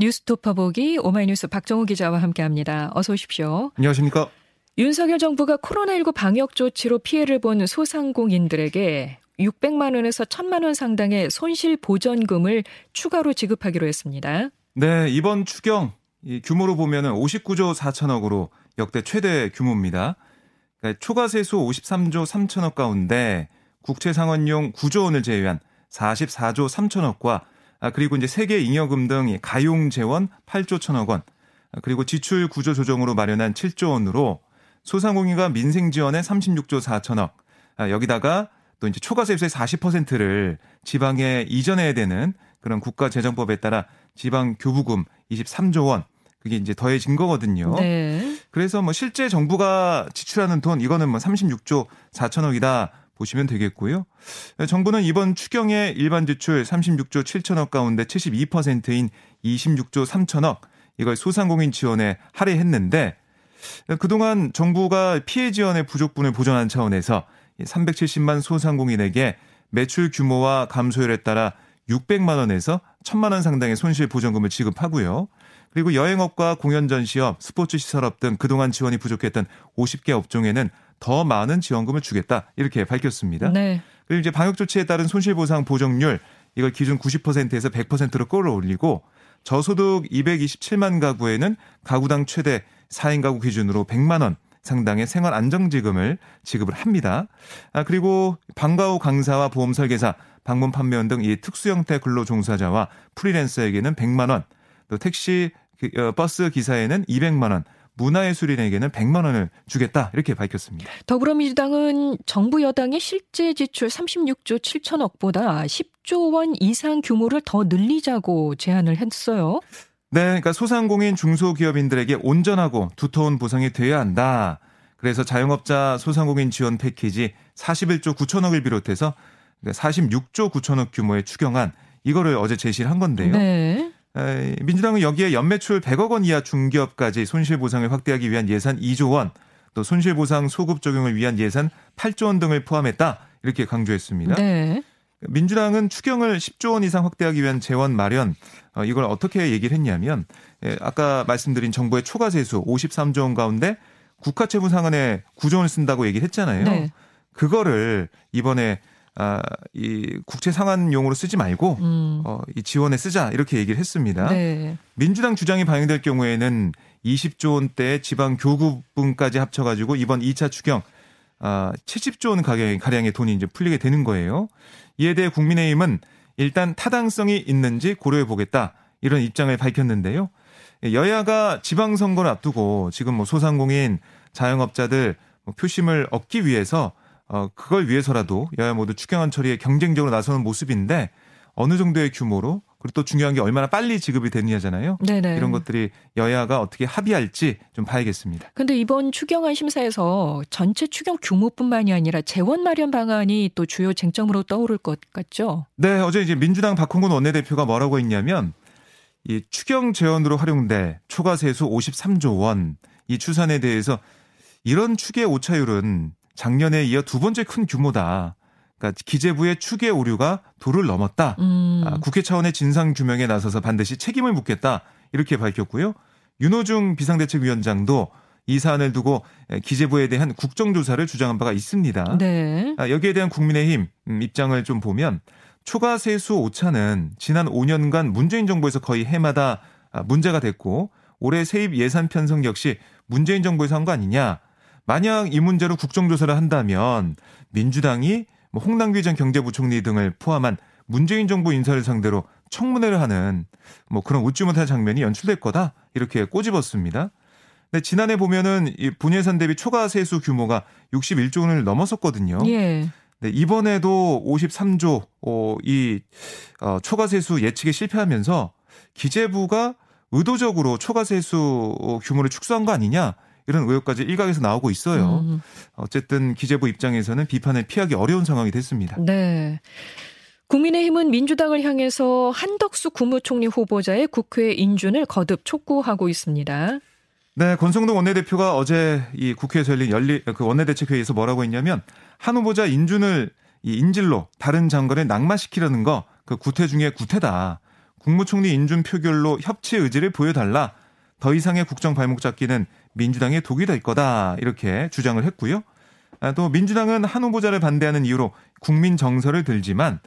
뉴스토퍼 보기 오마이뉴스 박정우 기자와 함께합니다. 어서 오십시오. 안녕하십니까? 윤석열 정부가 코로나19 방역 조치로 피해를 본 소상공인들에게 600만 원에서 1000만 원 상당의 손실 보전금을 추가로 지급하기로 했습니다. 네, 이번 추경 규모로 보면은 59조 4천억으로 역대 최대 규모입니다. 그러니까 초과세수 53조 3천억 가운데 국채 상환용 9조 원을 제외한 44조 3천억과 아, 그리고 이제 세계 잉여금 등 가용 재원 8조 1천억 원, 아, 그리고 지출 구조 조정으로 마련한 7조 원으로 소상공인과 민생 지원에 36조 4천억, 아, 여기다가 또 이제 초과세수의 40%를 지방에 이전해야 되는 그런 국가재정법에 따라 지방 교부금 23조 원, 그게 이제 더해진 거거든요. 네. 그래서 뭐 실제 정부가 지출하는 돈 이거는 뭐 36조 4천억이다 보시면 되겠고요. 정부는 이번 추경의 일반 지출 36조 7천억 가운데 72%인 26조 3천억 이걸 소상공인 지원에 할애했는데 그동안 정부가 피해 지원의 부족분을 보전한 차원에서 370만 소상공인에게 매출 규모와 감소율에 따라 600만 원에서 1000만 원 상당의 손실 보전금을 지급하고요. 그리고 여행업과 공연 전시업, 스포츠 시설업 등 그동안 지원이 부족했던 50개 업종에는 더 많은 지원금을 주겠다 이렇게 밝혔습니다. 네. 그리고 이제 방역 조치에 따른 손실보상 보정률 이걸 기준 90%에서 100%로 끌어올리고 저소득 227만 가구에는 가구당 최대 4인 가구 기준으로 100만 원 상당의 생활 안정지금을 지급을 합니다. 아, 그리고 방과 후 강사와 보험 설계사, 방문 판매원 등 이 특수 형태 근로 종사자와 프리랜서에게는 100만 원, 또 택시 어, 버스 기사에는 200만 원, 문화예술인에게는 100만 원을 주겠다 이렇게 밝혔습니다. 더불어민주당은 정부 여당의 실제 지출 36조 7천억보다 10조 원 이상 규모를 더 늘리자고 제안을 했어요. 네, 그러니까 소상공인 중소기업인들에게 온전하고 두터운 보상이 돼야 한다. 그래서 자영업자 소상공인 지원 패키지 41조 9천억을 비롯해서 46조 9천억 규모의 추경안 이거를 어제 제시를 한 건데요. 네. 민주당은 여기에 연매출 100억 원 이하 중기업까지 손실보상을 확대하기 위한 예산 2조 원, 또 손실보상 소급 적용을 위한 예산 8조 원 등을 포함했다 이렇게 강조했습니다. 네. 민주당은 추경을 10조 원 이상 확대하기 위한 재원 마련 어, 이걸 어떻게 얘기를 했냐면 예, 아까 말씀드린 정부의 초과 세수 53조 원 가운데 국가채무 상한에 9조 원을 쓴다고 얘기를 했잖아요. 네. 그거를 이번에 아, 이 국채 상환용으로 쓰지 말고 음. 어, 이 지원에 쓰자 이렇게 얘기를 했습니다. 네. 민주당 주장이 반영될 경우에는 20조 원대 지방 교구분까지 합쳐가지고 이번 2차 추경 아, 70조 원 가량, 가량의 돈이 이제 풀리게 되는 거예요. 이에 대해 국민의힘은 일단 타당성이 있는지 고려해 보겠다 이런 입장을 밝혔는데요. 여야가 지방선거를 앞두고 지금 뭐 소상공인 자영업자들 뭐 표심을 얻기 위해서 어, 그걸 위해서라도 여야 모두 추경안 처리에 경쟁적으로 나서는 모습인데 어느 정도의 규모로 그리고 또 중요한 게 얼마나 빨리 지급이 되느냐잖아요. 네네. 이런 것들이 여야가 어떻게 합의할지 좀 봐야겠습니다. 근데 이번 추경안 심사에서 전체 추경 규모뿐만이 아니라 재원 마련 방안이 또 주요 쟁점으로 떠오를 것 같죠? 네, 어제 이제 민주당 박홍근 원내대표가 뭐라고 했냐면 이 추경 재원으로 활용될 초과세수 53조 원 이 추산에 대해서 이런 추계 오차율은 작년에 이어 두 번째 큰 규모다. 그러니까 기재부의 추계 오류가 도를 넘었다. 음. 아, 국회 차원의 진상 규명에 나서서 반드시 책임을 묻겠다. 이렇게 밝혔고요. 윤호중 비상대책위원장도 이 사안을 두고 기재부에 대한 국정조사를 주장한 바가 있습니다. 네. 아, 여기에 대한 국민의힘 음, 입장을 좀 보면 초과 세수 오차는 지난 5년간 문재인 정부에서 거의 해마다 아, 문제가 됐고 올해 세입 예산 편성 역시 문재인 정부에서 한 거 아니냐. 만약 이 문제로 국정조사를 한다면 민주당이 뭐 홍남기 전 경제부총리 등을 포함한 문재인 정부 인사를 상대로 청문회를 하는 뭐 그런 웃지 못할 장면이 연출될 거다 이렇게 꼬집었습니다. 근데 지난해 보면은 이 분예산 대비 초과 세수 규모가 61조 원을 넘었었거든요. 예. 네, 이번에도 53조 어, 이 어, 초과 세수 예측에 실패하면서 기재부가 의도적으로 초과 세수 규모를 축소한 거 아니냐 이런 의혹까지 일각에서 나오고 있어요. 음. 어쨌든 기재부 입장에서는 비판을 피하기 어려운 상황이 됐습니다. 네. 국민의힘은 민주당을 향해서 한덕수 국무총리 후보자의 국회 인준을 거듭 촉구하고 있습니다. 네, 권성동 원내대표가 어제 이 국회에서 열린 열리 그 원내대책회의에서 뭐라고 했냐면 한 후보자 인준을 이 인질로 다른 장관을 낙마시키려는 거 그 구태 중에 구태다. 국무총리 인준 표결로 협치 의지를 보여달라. 더 이상의 국정 발목 잡기는 민주당의 독이 될 거다. 이렇게 주장을 했고요. 아, 또 민주당은 한 후보자를 반대하는 이유로 국민 정서를 들지만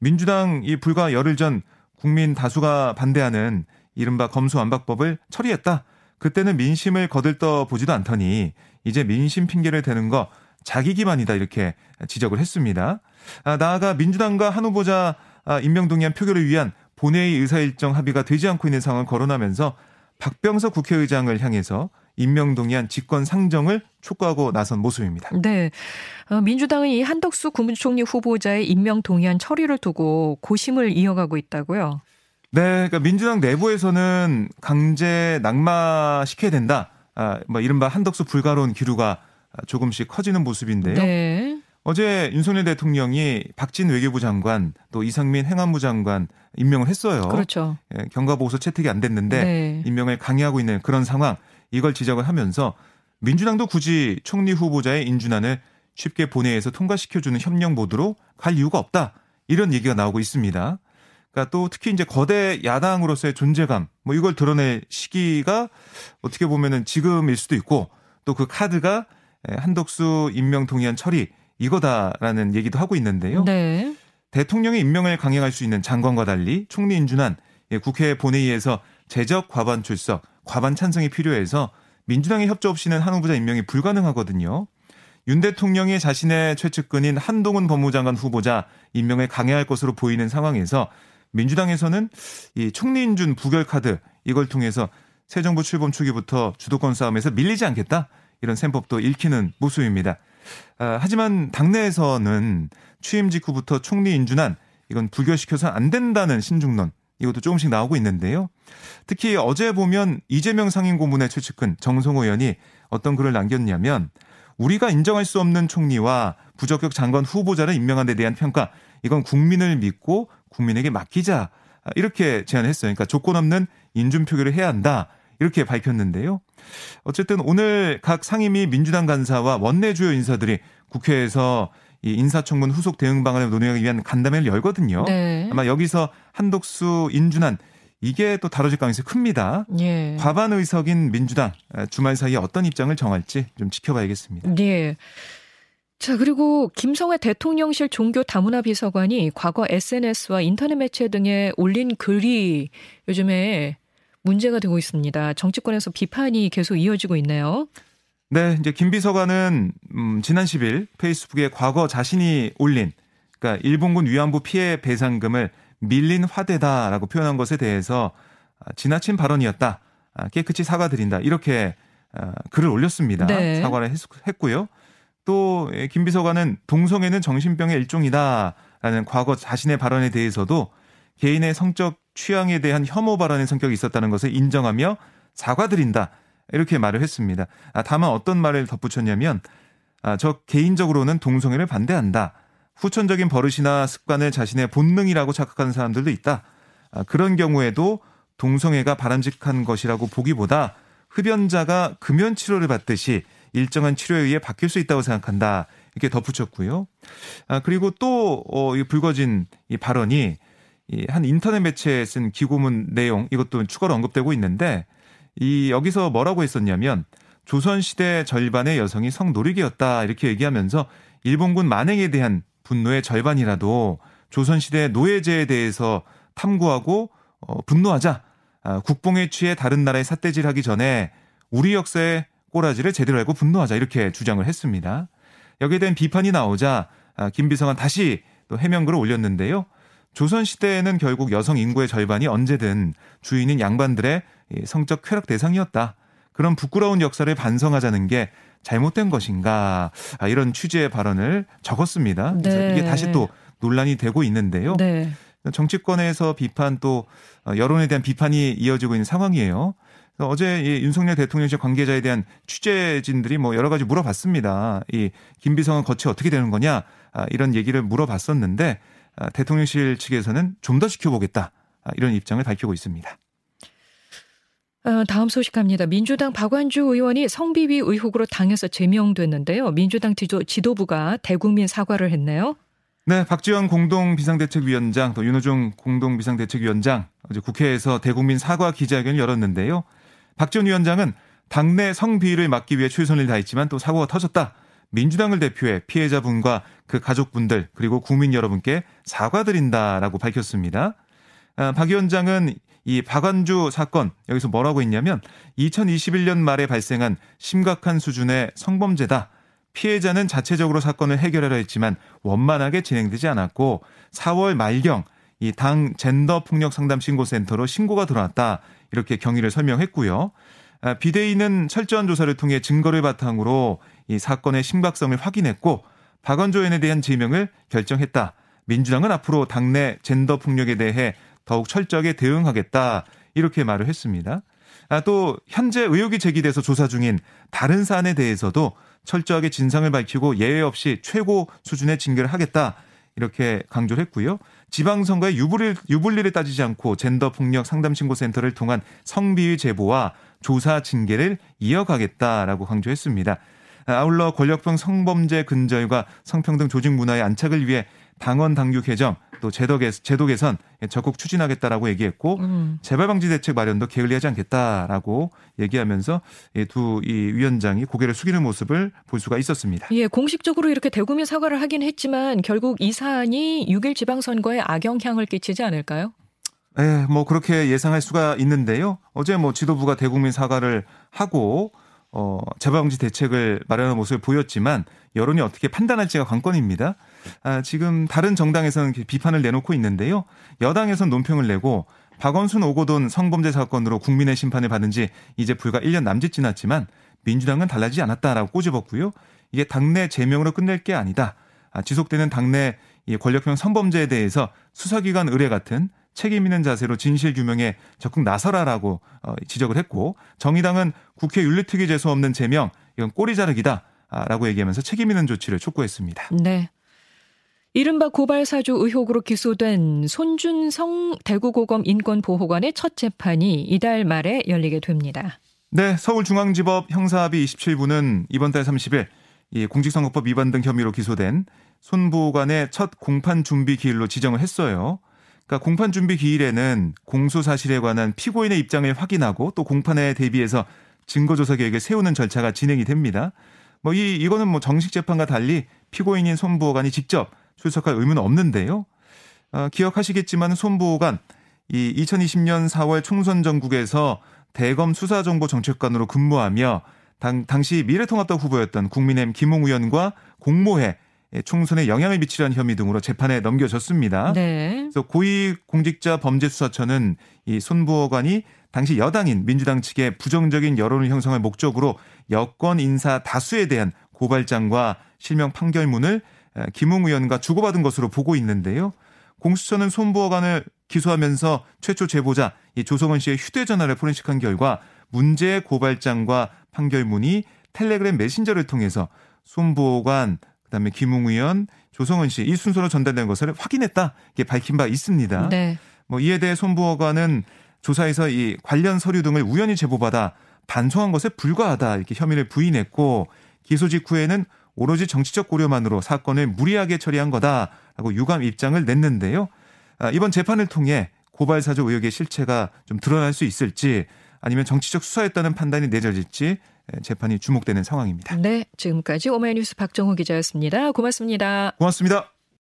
민주당이 불과 열흘 전 국민 다수가 반대하는 이른바 검수완박법을 처리했다. 그때는 민심을 거들떠 보지도 않더니 이제 민심 핑계를 대는 거 자기 기만이다 이렇게 지적을 했습니다. 아, 나아가 민주당과 한 후보자 아, 임명 동의안 표결을 위한 본회의 의사일정 합의가 되지 않고 있는 상황을 거론하면서 박병석 국회의장을 향해서 임명 동의안 직권 상정을 촉구하고 나선 모습입니다. 네. 어, 민주당은 이 한덕수 국무총리 후보자의 임명 동의안 처리를 두고 고심을 이어가고 있다고요. 네, 그러니까 민주당 내부에서는 강제 낙마시켜야 된다. 아, 뭐 이른바 한덕수 불가론 기류가 조금씩 커지는 모습인데요. 네. 어제 윤석열 대통령이 박진 외교부 장관 또 이상민 행안부 장관 임명을 했어요. 그렇죠. 예, 경과보고서 채택이 안 됐는데 네. 임명을 강요하고 있는 그런 상황 이걸 지적을 하면서 민주당도 굳이 총리 후보자의 인준안을 쉽게 본회의에서 통과시켜주는 협력 모드로 갈 이유가 없다. 이런 얘기가 나오고 있습니다. 그러니까 또 특히 이제 거대 야당으로서의 존재감 뭐 이걸 드러낼 시기가 어떻게 보면은 지금일 수도 있고 또 그 카드가 한덕수 임명 동의안 처리 이거다라는 얘기도 하고 있는데요. 네. 대통령의 임명을 강행할 수 있는 장관과 달리 총리 인준안 예, 국회 본회의에서 제적 과반 출석, 과반 찬성이 필요해서 민주당의 협조 없이는 한 후보자 임명이 불가능하거든요. 윤 대통령이 자신의 최측근인 한동훈 법무장관 후보자 임명을 강행할 것으로 보이는 상황에서 민주당에서는 이 총리 인준 부결 카드 이걸 통해서 새 정부 출범 초기부터 주도권 싸움에서 밀리지 않겠다 이런 셈법도 읽히는 모습입니다. 아, 하지만 당내에서는 취임 직후부터 총리 인준안 이건 부결시켜서 안 된다는 신중론 이것도 조금씩 나오고 있는데요. 특히 어제 보면 이재명 상임고문의 최측근 정성호 의원이 어떤 글을 남겼냐면 우리가 인정할 수 없는 총리와 부적격 장관 후보자를 임명한 데 대한 평가 이건 국민을 믿고 국민에게 맡기자 이렇게 제안했어요. 그러니까 조건 없는 인준 표결을 해야 한다. 이렇게 밝혔는데요. 어쨌든 오늘 각 상임위 민주당 간사와 원내 주요 인사들이 국회에서 이 인사청문 후속 대응 방안을 논의하기 위한 간담회를 열거든요. 네. 아마 여기서 한독수 인준안 이게 또 다뤄질 가능성이 큽니다. 예. 과반 의석인 민주당 주말 사이에 어떤 입장을 정할지 좀 지켜봐야겠습니다. 네. 자, 그리고 김성회 대통령실 종교 다문화 비서관이 과거 SNS와 인터넷 매체 등에 올린 글이 요즘에 문제가 되고 있습니다. 정치권에서 비판이 계속 이어지고 있네요. 네, 이제 김 비서관은 음, 지난 10일 페이스북에 과거 자신이 올린 그러니까 일본군 위안부 피해 배상금을 밀린 화대다라고 표현한 것에 대해서 아, 지나친 발언이었다. 아, 깨끗이 사과드린다. 이렇게 아, 글을 올렸습니다. 네. 사과를 했고요. 또 김 비서관은 동성애는 정신병의 일종이다라는 과거 자신의 발언에 대해서도 개인의 성적 취향에 대한 혐오 발언의 성격이 있었다는 것을 인정하며 사과드린다. 이렇게 말을 했습니다. 다만 어떤 말을 덧붙였냐면 저 개인적으로는 동성애를 반대한다. 후천적인 버릇이나 습관을 자신의 본능이라고 착각하는 사람들도 있다. 그런 경우에도 동성애가 바람직한 것이라고 보기보다 흡연자가 금연 치료를 받듯이 일정한 치료에 의해 바뀔 수 있다고 생각한다. 이렇게 덧붙였고요. 아, 그리고 또, 어, 이 불거진 이 발언이 이한 인터넷 매체에 쓴 기고문 내용 이것도 추가로 언급되고 있는데 이 여기서 뭐라고 했었냐면 조선시대 절반의 여성이 성노리개였다 이렇게 얘기하면서 일본군 만행에 대한 분노의 절반이라도 조선시대 노예제에 대해서 탐구하고 어, 분노하자. 아, 국뽕에 취해 다른 나라에 삿대질하기 전에 우리 역사의 꼬라지를 제대로 알고 분노하자 이렇게 주장을 했습니다. 여기에 대한 비판이 나오자 아, 김비성은 다시 또 해명글을 올렸는데요. 조선 시대에는 결국 여성 인구의 절반이 언제든 주인인 양반들의 성적 쾌락 대상이었다. 그런 부끄러운 역사를 반성하자는 게 잘못된 것인가 아, 이런 취지의 발언을 적었습니다. 그래서 네. 이게 다시 또 논란이 되고 있는데요. 네. 정치권에서 비판 또 어, 여론에 대한 비판이 이어지고 있는 상황이에요. 어제 이 윤석열 대통령실 관계자에 대한 취재진들이 뭐 여러 가지 물어봤습니다. 이 김비성은 거치 어떻게 되는 거냐 아, 이런 얘기를 물어봤었는데 아, 대통령실 측에서는 좀 더 지켜보겠다 이런 입장을 밝히고 있습니다. 어, 다음 소식 갑니다. 민주당 박완주 의원이 성비비 의혹으로 당에서 제명됐는데요. 민주당 지도, 지도 부가 대국민 사과를 했네요. 네, 박지원 공동 비상대책위원장 또 윤호중 공동 비상대책위원장 어제 국회에서 대국민 사과 기자회견을 열었는데요. 박전 위원장은 당내 성비위를 막기 위해 최선을 다했지만 또 사고가 터졌다. 민주당을 대표해 피해자분과 그 가족분들 그리고 국민 여러분께 사과드린다라고 밝혔습니다. 아, 박 위원장은 이 박완주 사건 여기서 뭐라고 했냐면 2021년 말에 발생한 심각한 수준의 성범죄다. 피해자는 자체적으로 사건을 해결하려 했지만 원만하게 진행되지 않았고 4월 말경 이 당 젠더 폭력 상담 신고센터로 신고가 들어왔다. 이렇게 경위를 설명했고요. 아, 비대위는 철저한 조사를 통해 증거를 바탕으로 이 사건의 심각성을 확인했고 박원조 의원에 대한 제명을 결정했다. 민주당은 앞으로 당내 젠더 폭력에 대해 더욱 철저하게 대응하겠다. 이렇게 말을 했습니다. 아, 또 현재 의혹이 제기돼서 조사 중인 다른 사안에 대해서도 철저하게 진상을 밝히고 예외 없이 최고 수준의 징계를 하겠다. 이렇게 강조를 했고요. 지방선거의 유불리, 유불리를 따지지 않고 젠더 폭력 상담 신고센터를 통한 성비위 제보와 조사 징계를 이어가겠다라고 강조했습니다. 아울러 권력형 성범죄 근절과 성평등 조직 문화의 안착을 위해 당원 당규 개정 또 제도, 개, 제도 개선 적극 추진하겠다라고 얘기했고 음. 재발 방지 대책 마련도 게을리하지 않겠다라고 얘기하면서 두 이 위원장이 고개를 숙이는 모습을 볼 수가 있었습니다. 예, 공식적으로 이렇게 대국민 사과를 하긴 했지만 결국 이 사안이 6일 지방선거에 악영향을 끼치지 않을까요? 예, 뭐 그렇게 예상할 수가 있는데요. 어제 뭐 지도부가 대국민 사과를 하고 어, 재방지 대책을 마련한 모습을 보였지만 여론이 어떻게 판단할지가 관건입니다. 아, 지금 다른 정당에서는 비판을 내놓고 있는데요. 여당에서는 논평을 내고 박원순 오고돈 성범죄 사건으로 국민의 심판을 받은 지 이제 불과 1년 남짓 지났지만 민주당은 달라지지 않았다라고 꼬집었고요. 이게 당내 제명으로 끝낼 게 아니다. 아, 지속되는 당내 권력형 성범죄에 대해서 수사기관 의뢰 같은 책임 있는 자세로 진실 규명에 적극 나서라라고 어, 지적을 했고 정의당은 국회 윤리특위 재수 없는 제명 이건 꼬리 자르기다 라고 얘기하면서 책임 있는 조치를 촉구했습니다. 네. 이른바 고발 사주 의혹으로 기소된 손준성 대구고검 인권보호관의 첫 재판이 이달 말에 열리게 됩니다. 네, 서울중앙지법 형사합의 27부는 이번 달 30일 이 공직선거법 위반 등 혐의로 기소된 손 보호관의 첫 공판 준비 기일로 지정을 했어요. 그러니까 공판 준비 기일에는 공소 사실에 관한 피고인의 입장을 확인하고 또 공판에 대비해서 증거 조사 계획을 세우는 절차가 진행이 됩니다. 뭐 이 이거는 뭐 정식 재판과 달리 피고인인 손부호관이 직접 출석할 의무는 없는데요. 어, 기억하시겠지만 손부호관 이 2020년 4월 총선 전국에서 대검 수사정보정책관으로 근무하며 당, 당시 미래통합당 후보였던 국민의힘 김홍 의원과 공모해 예, 총선에 영향을 미치려는 혐의 등으로 재판에 넘겨졌습니다. 네. 그래서 고위공직자 범죄수사처는 이 손부호관이 당시 여당인 민주당 측의 부정적인 여론을 형성할 목적으로 여권 인사 다수에 대한 고발장과 실명 판결문을 김웅 의원과 주고받은 것으로 보고 있는데요. 공수처는 손부호관을 기소하면서 최초 제보자 이 조성은 씨의 휴대전화를 포렌식한 결과 문제의 고발장과 판결문이 텔레그램 메신저를 통해서 손부호관 그다음에 김웅 의원, 조성은 씨 이 순서로 전달된 것을 확인했다. 이게 밝힌 바 있습니다. 네. 뭐 이에 대해 손부호관은 조사에서 이 관련 서류 등을 우연히 제보받아 반송한 것에 불과하다 이렇게 혐의를 부인했고 기소 직후에는 오로지 정치적 고려만으로 사건을 무리하게 처리한 거다라고 유감 입장을 냈는데요. 아, 이번 재판을 통해 고발 사주 의혹의 실체가 좀 드러날 수 있을지 아니면 정치적 수사였다는 판단이 내려질지 재판이 주목되는 상황입니다. 네, 지금까지 오마이뉴스 박정호 기자였습니다. 고맙습니다. 고맙습니다.